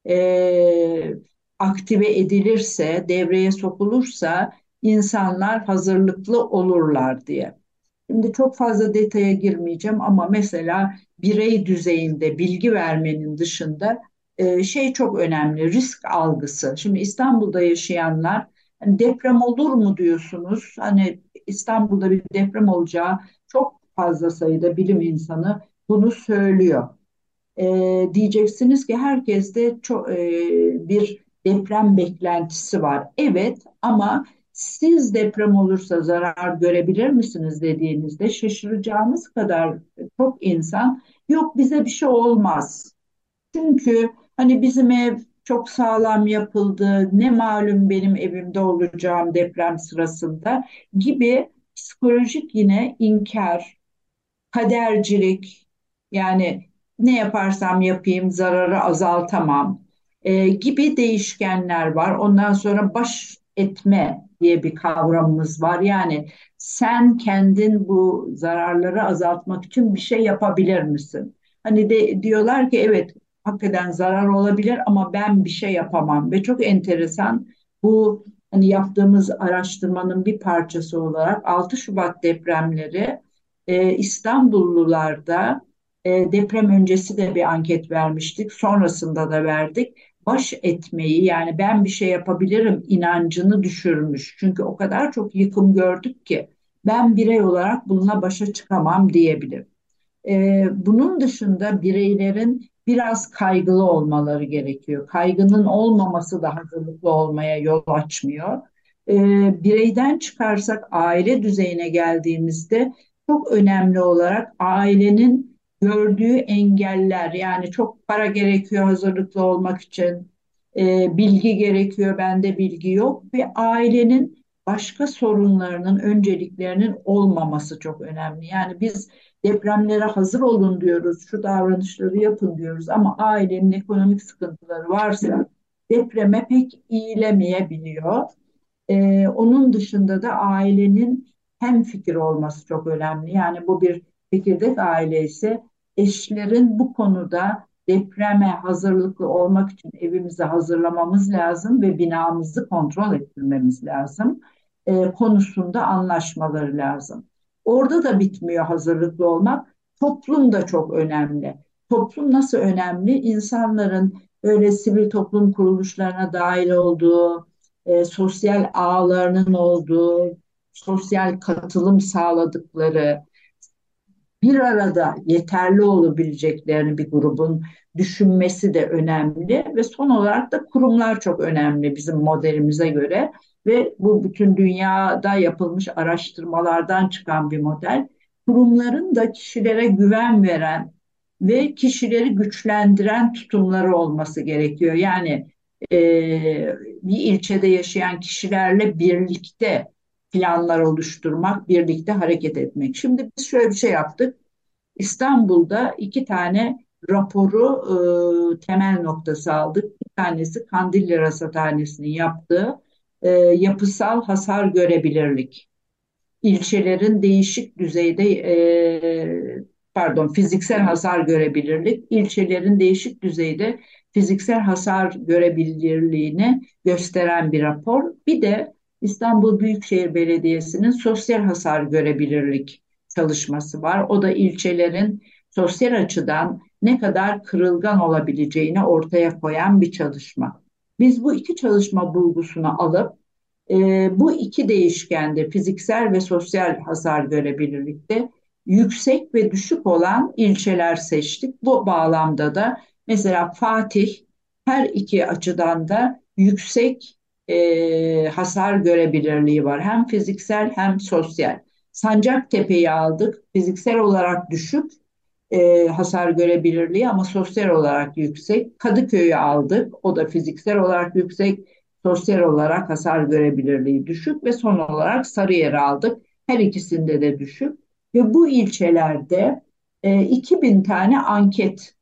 e, aktive edilirse, devreye sokulursa insanlar hazırlıklı olurlar diye. Şimdi çok fazla detaya girmeyeceğim ama mesela birey düzeyinde bilgi vermenin dışında e, şey çok önemli, risk algısı. Şimdi İstanbul'da yaşayanlar hani deprem olur mu diyorsunuz? Hani İstanbul'da bir deprem olacağı çok fazla sayıda bilim insanı bunu söylüyor e, diyeceksiniz ki herkeste çok, e, bir deprem beklentisi var. Evet ama siz deprem olursa zarar görebilir misiniz dediğinizde şaşıracağınız kadar çok insan yok bize bir şey olmaz. Çünkü hani bizim ev çok sağlam yapıldı, ne malum benim evimde olacağım deprem sırasında gibi psikolojik yine inkar, kadercilik yani ne yaparsam yapayım zararı azaltamam e, gibi değişkenler var. Ondan sonra baş etme diye bir kavramımız var. Yani sen kendin bu zararları azaltmak için bir şey yapabilir misin? Hani de diyorlar ki evet hakikaten zarar olabilir ama ben bir şey yapamam ve çok enteresan bu hani yaptığımız araştırmanın bir parçası olarak 6 Şubat depremleri e, İstanbullularda e, deprem öncesi de bir anket vermiştik. Sonrasında da verdik. Baş etmeyi yani ben bir şey yapabilirim inancını düşürmüş. Çünkü o kadar çok yıkım gördük ki ben birey olarak bununla başa çıkamam diyebilir. E, bunun dışında bireylerin biraz kaygılı olmaları gerekiyor. Kaygının olmaması da hazırlıklı olmaya yol açmıyor. E, bireyden çıkarsak aile düzeyine geldiğimizde çok önemli olarak ailenin gördüğü engeller yani çok para gerekiyor hazırlıklı olmak için, e, bilgi gerekiyor, bende bilgi yok ve ailenin başka sorunlarının, önceliklerinin olmaması çok önemli. Yani biz depremlere hazır olun diyoruz, şu davranışları yapın diyoruz ama ailenin ekonomik sıkıntıları varsa depreme pek iyilemeyebiliyor. Ee, onun dışında da ailenin hem fikir olması çok önemli. Yani bu bir çekirdek aile ise eşlerin bu konuda depreme hazırlıklı olmak için evimizi hazırlamamız lazım ve binamızı kontrol ettirmemiz lazım. E, konusunda anlaşmaları lazım. Orada da bitmiyor hazırlıklı olmak. Toplum da çok önemli. Toplum nasıl önemli? İnsanların öyle sivil toplum kuruluşlarına dahil olduğu, e, sosyal ağlarının olduğu, sosyal katılım sağladıkları, bir arada yeterli olabileceklerini bir grubun düşünmesi de önemli ve son olarak da kurumlar çok önemli bizim modelimize göre ve bu bütün dünyada yapılmış araştırmalardan çıkan bir model. Kurumların da kişilere güven veren ve kişileri güçlendiren tutumları olması gerekiyor. Yani e, bir ilçede yaşayan kişilerle birlikte planlar oluşturmak, birlikte hareket etmek. Şimdi biz şöyle bir şey yaptık. İstanbul'da iki tane raporu e, temel noktası aldık. Bir tanesi Kandilli Rasathanesi'nin yaptığı e, yapısal hasar görebilirlik. İlçelerin değişik düzeyde e, pardon fiziksel hasar görebilirlik, ilçelerin değişik düzeyde fiziksel hasar görebilirliğini gösteren bir rapor. Bir de İstanbul Büyükşehir Belediyesi'nin sosyal hasar görebilirlik çalışması var. O da ilçelerin sosyal açıdan ne kadar kırılgan olabileceğini ortaya koyan bir çalışma. Biz bu iki çalışma bulgusunu alıp e, bu iki değişkende fiziksel ve sosyal hasar görebilirlikte yüksek ve düşük olan ilçeler seçtik. Bu bağlamda da mesela Fatih her iki açıdan da yüksek e, hasar görebilirliği var. Hem fiziksel hem sosyal. Sancaktepe'yi aldık. Fiziksel olarak düşük e, hasar görebilirliği ama sosyal olarak yüksek. Kadıköy'ü aldık. O da fiziksel olarak yüksek, sosyal olarak hasar görebilirliği düşük ve son olarak Sarıyer'i aldık. Her ikisinde de düşük. Ve bu ilçelerde e, 2000 tane anket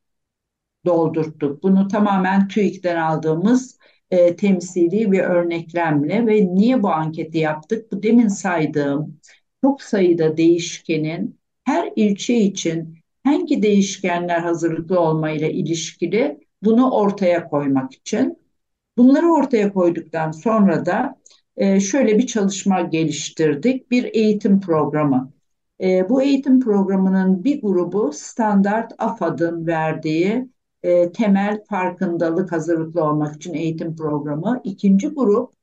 doldurttuk. Bunu tamamen TÜİK'ten aldığımız e, temsili bir örneklemle ve niye bu anketi yaptık? Bu demin saydığım çok sayıda değişkenin her ilçe için hangi değişkenler hazırlıklı olmayla ilişkili bunu ortaya koymak için. Bunları ortaya koyduktan sonra da e, şöyle bir çalışma geliştirdik. Bir eğitim programı. E, bu eğitim programının bir grubu standart AFAD'ın verdiği e, temel farkındalık hazırlıklı olmak için eğitim programı. İkinci grup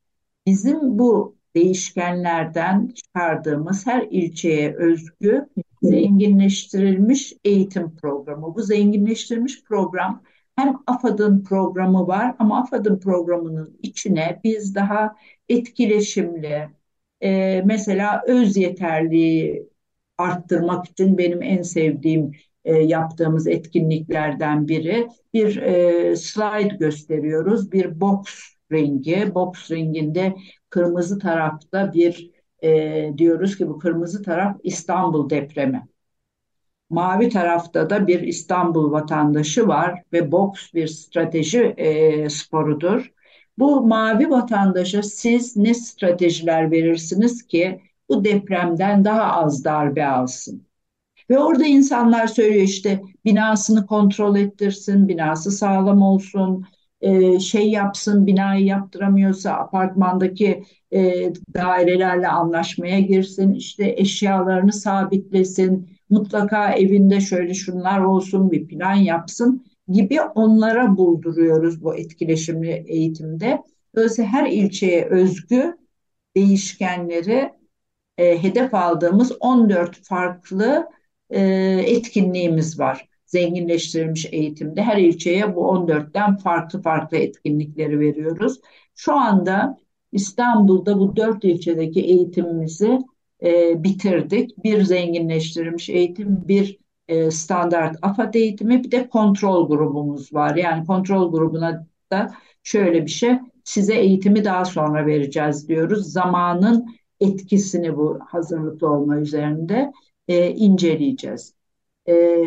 bizim bu değişkenlerden çıkardığımız her ilçeye özgü zenginleştirilmiş eğitim programı. Bu zenginleştirilmiş program hem AFAD'ın programı var ama AFAD'ın programının içine biz daha etkileşimli, e, mesela öz yeterliği arttırmak için benim en sevdiğim e, yaptığımız etkinliklerden biri. Bir e, slide gösteriyoruz. Bir box ringi. Box ringinde kırmızı tarafta bir e, diyoruz ki bu kırmızı taraf İstanbul depremi. Mavi tarafta da bir İstanbul vatandaşı var ve boks bir strateji e, sporudur. Bu mavi vatandaşa siz ne stratejiler verirsiniz ki bu depremden daha az darbe alsın? Ve orada insanlar söylüyor işte binasını kontrol ettirsin, binası sağlam olsun, e, şey yapsın, binayı yaptıramıyorsa apartmandaki e, dairelerle anlaşmaya girsin, işte eşyalarını sabitlesin, mutlaka evinde şöyle şunlar olsun bir plan yapsın gibi onlara bulduruyoruz bu etkileşimli eğitimde. Dolayısıyla her ilçeye özgü değişkenleri e, hedef aldığımız 14 farklı e, etkinliğimiz var. Zenginleştirilmiş eğitimde her ilçeye bu 14'ten farklı farklı etkinlikleri veriyoruz. Şu anda İstanbul'da bu dört ilçedeki eğitimimizi e, bitirdik. Bir zenginleştirilmiş eğitim, bir e, standart AFAD eğitimi, bir de kontrol grubumuz var. Yani kontrol grubuna da şöyle bir şey, size eğitimi daha sonra vereceğiz diyoruz. Zamanın etkisini bu hazırlıklı olma üzerinde e, inceleyeceğiz. E,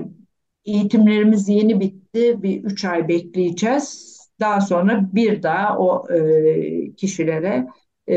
eğitimlerimiz yeni bitti. Bir üç ay bekleyeceğiz. Daha sonra bir daha o e, kişilere e,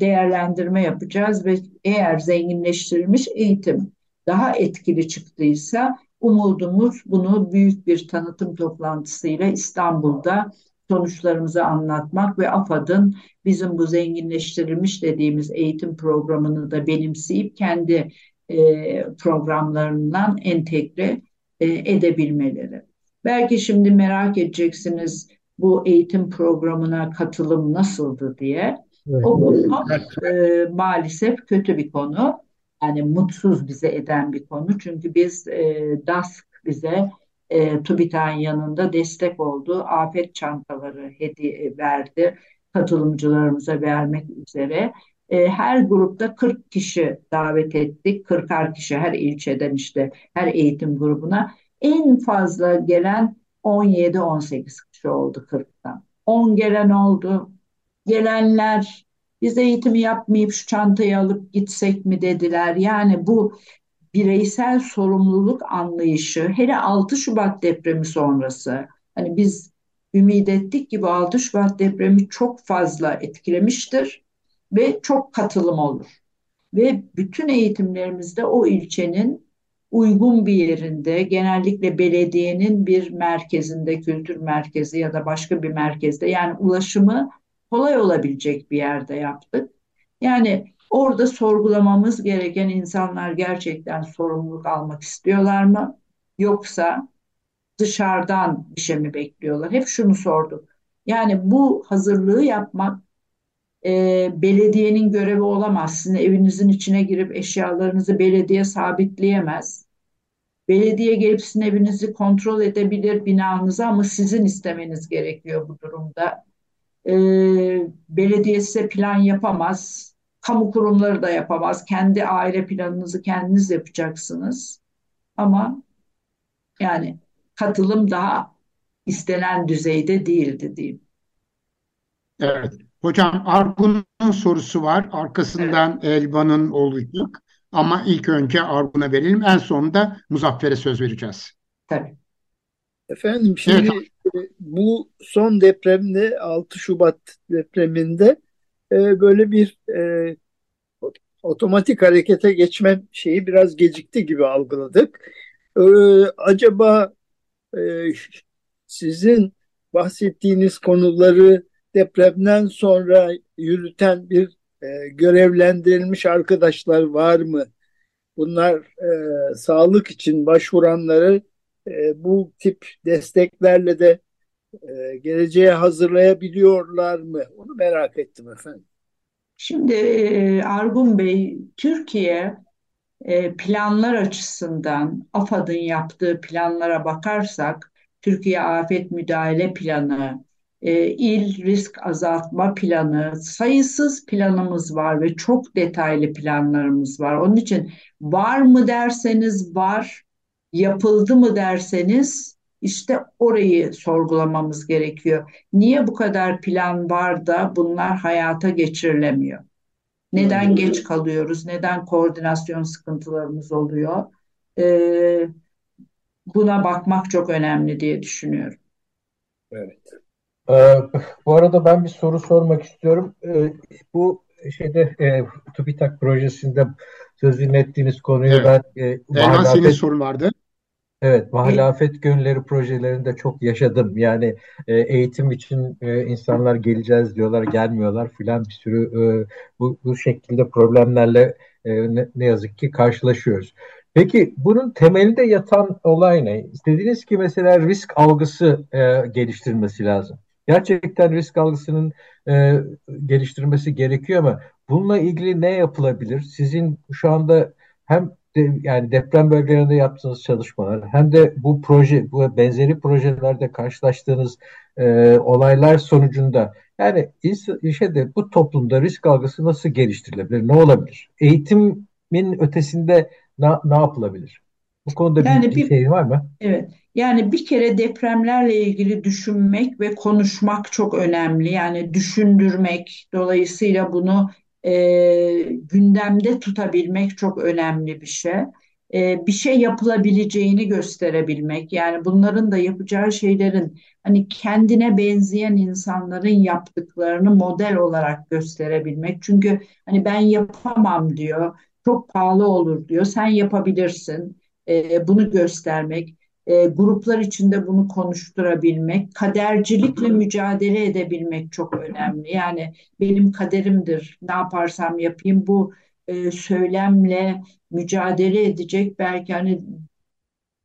değerlendirme yapacağız ve eğer zenginleştirilmiş eğitim daha etkili çıktıysa umudumuz bunu büyük bir tanıtım toplantısıyla İstanbul'da sonuçlarımızı anlatmak ve AFAD'ın bizim bu zenginleştirilmiş dediğimiz eğitim programını da benimseyip kendi e, programlarından entegre e, edebilmeleri. Belki şimdi merak edeceksiniz bu eğitim programına katılım nasıldı diye. Evet. O konu e, maalesef kötü bir konu. Yani mutsuz bize eden bir konu. Çünkü biz e, DASK bize e, TÜBİTAK'ın yanında destek oldu. Afet çantaları hediye verdi katılımcılarımıza vermek üzere. E, her grupta 40 kişi davet ettik. 40'ar kişi her ilçeden işte her eğitim grubuna. En fazla gelen 17-18 kişi oldu 40'tan. 10 gelen oldu. Gelenler biz eğitimi yapmayıp şu çantayı alıp gitsek mi dediler. Yani bu bireysel sorumluluk anlayışı hele 6 Şubat depremi sonrası hani biz ümit ettik ki bu 6 Şubat depremi çok fazla etkilemiştir ve çok katılım olur. Ve bütün eğitimlerimizde o ilçenin uygun bir yerinde, genellikle belediyenin bir merkezinde, kültür merkezi ya da başka bir merkezde yani ulaşımı kolay olabilecek bir yerde yaptık. Yani orada sorgulamamız gereken insanlar gerçekten sorumluluk almak istiyorlar mı? Yoksa dışarıdan bir şey mi bekliyorlar? Hep şunu sorduk. Yani bu hazırlığı yapmak e, belediyenin görevi olamaz. Sizin evinizin içine girip eşyalarınızı belediye sabitleyemez. Belediye gelip sizin evinizi kontrol edebilir binanızı ama sizin istemeniz gerekiyor bu durumda. E, belediye size plan yapamaz. Kamu kurumları da yapamaz. Kendi aile planınızı kendiniz yapacaksınız. Ama yani katılım daha istenen düzeyde değildi diyeyim. Evet. Hocam Argun'un sorusu var. Arkasından evet. Elvan'ın olacak. Ama ilk önce Argun'a verelim. En sonunda Muzaffer'e söz vereceğiz. Tabii. Efendim şimdi evet. bu son depremde 6 Şubat depreminde e, böyle bir e, otomatik harekete geçme şeyi biraz gecikti gibi algıladık. E, acaba e, sizin bahsettiğiniz konuları depremden sonra yürüten bir e, görevlendirilmiş arkadaşlar var mı? Bunlar e, sağlık için başvuranları e, bu tip desteklerle de e, geleceğe hazırlayabiliyorlar mı? Onu merak ettim efendim. Şimdi e, Argun Bey, Türkiye e, planlar açısından AFAD'ın yaptığı planlara bakarsak, Türkiye Afet Müdahale Planı, e, il risk azaltma planı, sayısız planımız var ve çok detaylı planlarımız var. Onun için var mı derseniz var, yapıldı mı derseniz işte orayı sorgulamamız gerekiyor. Niye bu kadar plan var da bunlar hayata geçirilemiyor? Neden geç kalıyoruz? Neden koordinasyon sıkıntılarımız oluyor? Ee, buna bakmak çok önemli diye düşünüyorum. Evet. Ee, bu arada ben bir soru sormak istiyorum. Ee, bu şeyde e, TÜBİTAK projesinde sözünü ettiğiniz konuyu Evet. ben e, Elvan senin mahallafet sorun vardı. Evet, mahallafet gönülleri projelerinde çok yaşadım. Yani e, eğitim için e, insanlar geleceğiz diyorlar, gelmiyorlar filan bir sürü e, bu, bu şekilde problemlerle e, ne, ne yazık ki karşılaşıyoruz. Peki bunun temelinde yatan olay ne? İstediğiniz ki mesela risk algısı e, geliştirilmesi lazım. Gerçekten risk algısının e, geliştirilmesi gerekiyor ama bununla ilgili ne yapılabilir? Sizin şu anda hem de, yani deprem bölgelerinde yaptığınız çalışmalar hem de bu proje bu benzeri projelerde karşılaştığınız e, olaylar sonucunda yani işe de bu toplumda risk algısı nasıl geliştirilebilir? Ne olabilir? Eğitimin ötesinde ne, ne yapılabilir? Bu konuda Yani bir, bir şey var mı? Evet, yani bir kere depremlerle ilgili düşünmek ve konuşmak çok önemli. Yani düşündürmek, dolayısıyla bunu e, gündemde tutabilmek çok önemli bir şey. E, bir şey yapılabileceğini gösterebilmek, yani bunların da yapacağı şeylerin hani kendine benzeyen insanların yaptıklarını model olarak gösterebilmek. Çünkü hani ben yapamam diyor, çok pahalı olur diyor, sen yapabilirsin e, bunu göstermek, e, gruplar içinde bunu konuşturabilmek, kadercilikle mücadele edebilmek çok önemli. Yani benim kaderimdir, ne yaparsam yapayım bu e, söylemle mücadele edecek belki hani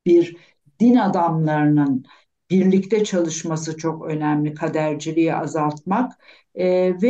bir din adamlarının birlikte çalışması çok önemli, kaderciliği azaltmak e, ve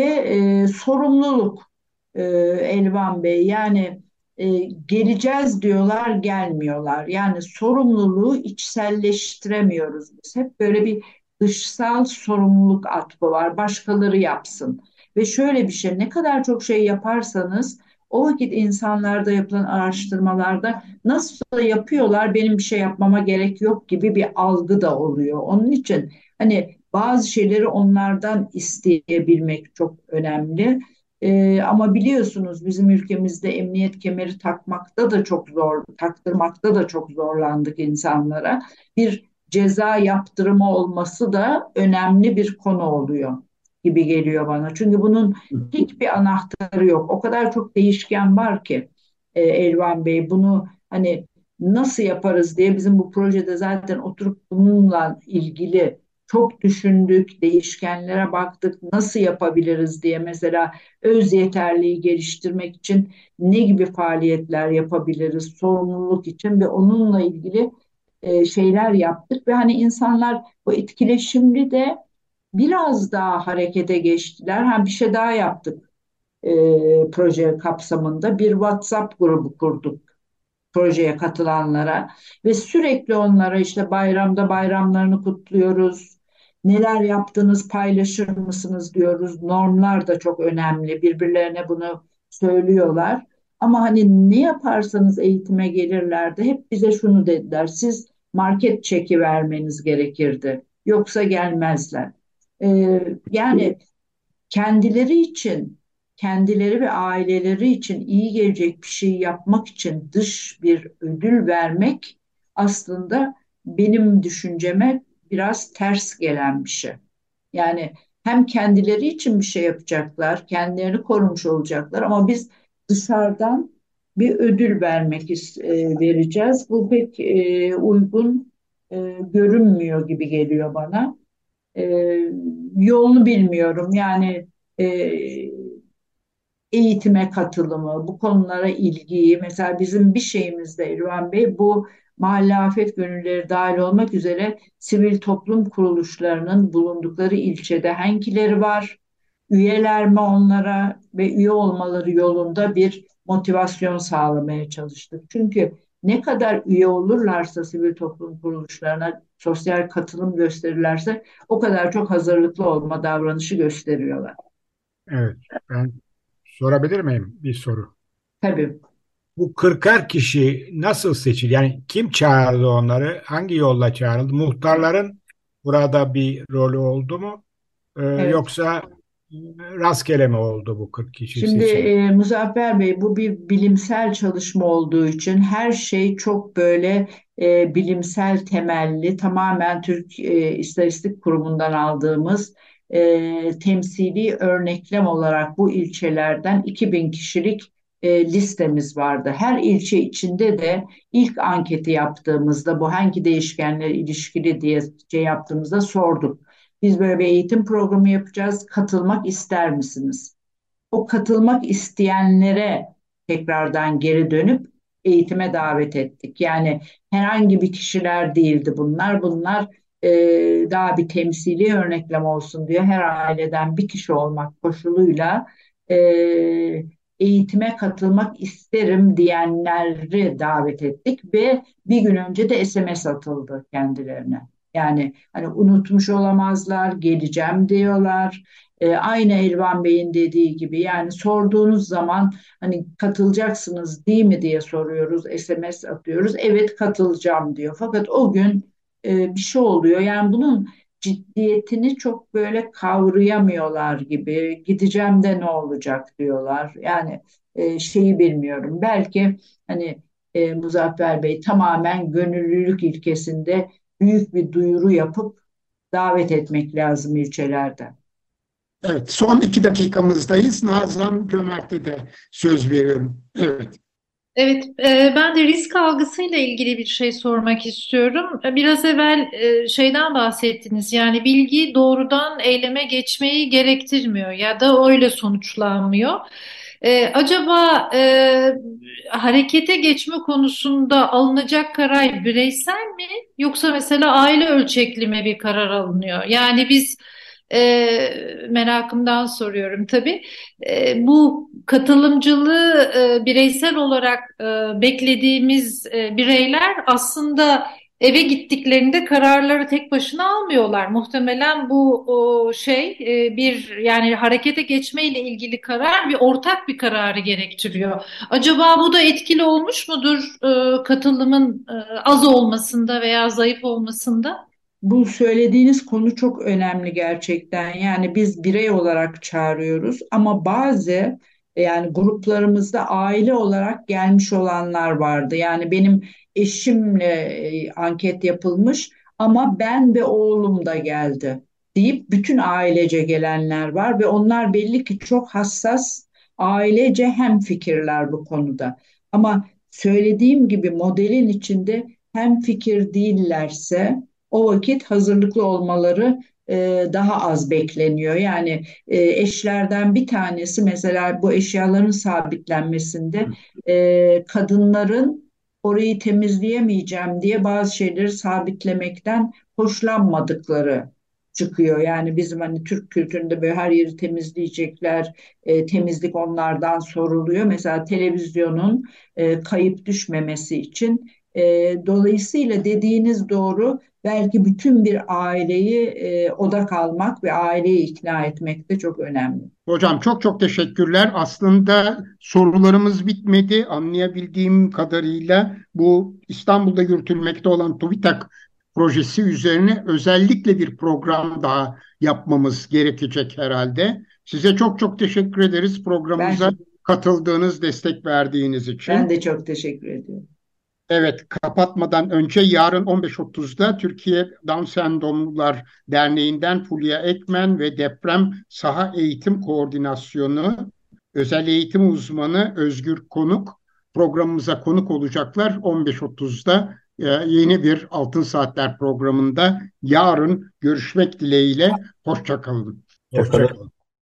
e, sorumluluk e, Elvan Bey yani e, geleceğiz diyorlar gelmiyorlar. Yani sorumluluğu içselleştiremiyoruz biz. Hep böyle bir dışsal sorumluluk atfı var. Başkaları yapsın. Ve şöyle bir şey ne kadar çok şey yaparsanız o vakit insanlarda yapılan araştırmalarda nasıl yapıyorlar benim bir şey yapmama gerek yok gibi bir algı da oluyor. Onun için hani bazı şeyleri onlardan isteyebilmek çok önemli. Ee, ama biliyorsunuz bizim ülkemizde emniyet kemeri takmakta da çok zor, taktırmakta da çok zorlandık insanlara. Bir ceza yaptırımı olması da önemli bir konu oluyor gibi geliyor bana. Çünkü bunun hiçbir anahtarı yok. O kadar çok değişken var ki e, Elvan Bey bunu hani nasıl yaparız diye bizim bu projede zaten oturup bununla ilgili çok düşündük, değişkenlere baktık, nasıl yapabiliriz diye mesela öz yeterliği geliştirmek için ne gibi faaliyetler yapabiliriz, sorumluluk için ve onunla ilgili e, şeyler yaptık ve hani insanlar bu etkileşimli de biraz daha harekete geçtiler. Ha bir şey daha yaptık e, proje kapsamında bir WhatsApp grubu kurduk projeye katılanlara ve sürekli onlara işte bayramda bayramlarını kutluyoruz. Neler yaptınız paylaşır mısınız diyoruz. Normlar da çok önemli. Birbirlerine bunu söylüyorlar. Ama hani ne yaparsanız eğitime gelirlerdi hep bize şunu dediler. Siz market çeki vermeniz gerekirdi. Yoksa gelmezler. Ee, yani kendileri için, kendileri ve aileleri için iyi gelecek bir şey yapmak için dış bir ödül vermek aslında benim düşünceme biraz ters gelen bir şey. Yani hem kendileri için bir şey yapacaklar, kendilerini korumuş olacaklar ama biz dışarıdan bir ödül vermek e, vereceğiz. Bu pek e, uygun e, görünmüyor gibi geliyor bana yolunu bilmiyorum. Yani eğitime katılımı, bu konulara ilgiyi, mesela bizim bir şeyimizde İlvan Bey bu mahalle afet gönülleri dahil olmak üzere sivil toplum kuruluşlarının bulundukları ilçede hangileri var, üyeler mi onlara ve üye olmaları yolunda bir motivasyon sağlamaya çalıştık. Çünkü ne kadar üye olurlarsa sivil toplum kuruluşlarına sosyal katılım gösterirlerse o kadar çok hazırlıklı olma davranışı gösteriyorlar. Evet, ben sorabilir miyim bir soru? Tabii. Bu 40'ar kişi nasıl seçildi? Yani kim çağırdı onları? Hangi yolla çağrıldı? Muhtarların burada bir rolü oldu mu? Ee, Evet. yoksa rastgele mi oldu bu 40 kişi Şimdi seçimi? e, Muzaffer Bey bu bir bilimsel çalışma olduğu için her şey çok böyle e, bilimsel temelli tamamen Türk e, İstatistik Kurumu'ndan aldığımız e, temsili örneklem olarak bu ilçelerden 2000 kişilik e, listemiz vardı. Her ilçe içinde de ilk anketi yaptığımızda bu hangi değişkenler ilişkili diye şey yaptığımızda sorduk. Biz böyle bir eğitim programı yapacağız. Katılmak ister misiniz? o katılmak isteyenlere tekrardan geri dönüp eğitime davet ettik. Yani herhangi bir kişiler değildi bunlar. Bunlar e, daha bir temsili örneklem olsun diye her aileden bir kişi olmak koşuluyla e, eğitime katılmak isterim diyenleri davet ettik ve bir gün önce de SMS atıldı kendilerine. Yani hani unutmuş olamazlar, geleceğim diyorlar. E, aynı Elvan Bey'in dediği gibi yani sorduğunuz zaman hani katılacaksınız değil mi diye soruyoruz, SMS atıyoruz. Evet katılacağım diyor. Fakat o gün e, bir şey oluyor. Yani bunun ciddiyetini çok böyle kavrayamıyorlar gibi. Gideceğim de ne olacak diyorlar. Yani e, şeyi bilmiyorum. Belki hani e, Muzaffer Bey tamamen gönüllülük ilkesinde büyük bir duyuru yapıp davet etmek lazım ilçelerden. Evet, son iki dakikamızdayız. Nazan Cömert'e de söz veriyorum. Evet. Evet, e, ben de risk algısıyla ilgili bir şey sormak istiyorum. E, Biraz evvel e, şeyden bahsettiniz. Yani bilgi doğrudan eyleme geçmeyi gerektirmiyor ya da öyle sonuçlanmıyor. Acaba e, harekete geçme konusunda alınacak karar bireysel mi yoksa mesela aile ölçekli mi bir karar alınıyor? Yani biz e, merakımdan soruyorum tabii. E, bu katılımcılığı e, bireysel olarak e, beklediğimiz e, bireyler aslında eve gittiklerinde kararları tek başına almıyorlar. Muhtemelen bu o şey e, bir yani harekete geçme ile ilgili karar bir ortak bir kararı gerektiriyor. Acaba bu da etkili olmuş mudur e, katılımın e, az olmasında veya zayıf olmasında? Bu söylediğiniz konu çok önemli gerçekten. Yani biz birey olarak çağırıyoruz ama bazı yani gruplarımızda aile olarak gelmiş olanlar vardı. Yani benim eşimle e, anket yapılmış ama ben ve oğlum da geldi deyip bütün ailece gelenler var ve onlar belli ki çok hassas ailece hemfikirler bu konuda. Ama söylediğim gibi modelin içinde hemfikir değillerse o vakit hazırlıklı olmaları e, daha az bekleniyor. Yani e, eşlerden bir tanesi mesela bu eşyaların sabitlenmesinde e, kadınların orayı temizleyemeyeceğim diye bazı şeyleri sabitlemekten hoşlanmadıkları çıkıyor. Yani bizim hani Türk kültüründe böyle her yeri temizleyecekler, e, temizlik onlardan soruluyor. Mesela televizyonun e, kayıp düşmemesi için. E, dolayısıyla dediğiniz doğru belki bütün bir aileyi e, odak almak ve aileyi ikna etmek de çok önemli. Hocam çok çok teşekkürler. Aslında sorularımız bitmedi. Anlayabildiğim kadarıyla bu İstanbul'da yürütülmekte olan TÜBİTAK projesi üzerine özellikle bir program daha yapmamız gerekecek herhalde. Size çok çok teşekkür ederiz programımıza Ben, katıldığınız, destek verdiğiniz için. ben de çok teşekkür ediyorum. Evet, kapatmadan önce yarın 15.30'da Türkiye Down Sendromlular Derneği'nden Fulya Ekmen ve Deprem Saha Eğitim Koordinasyonu özel eğitim uzmanı Özgür Konuk programımıza konuk olacaklar. 15.30'da e, yeni bir Altın Saatler programında yarın görüşmek dileğiyle. Hoşçakalın. Hoşçakalın.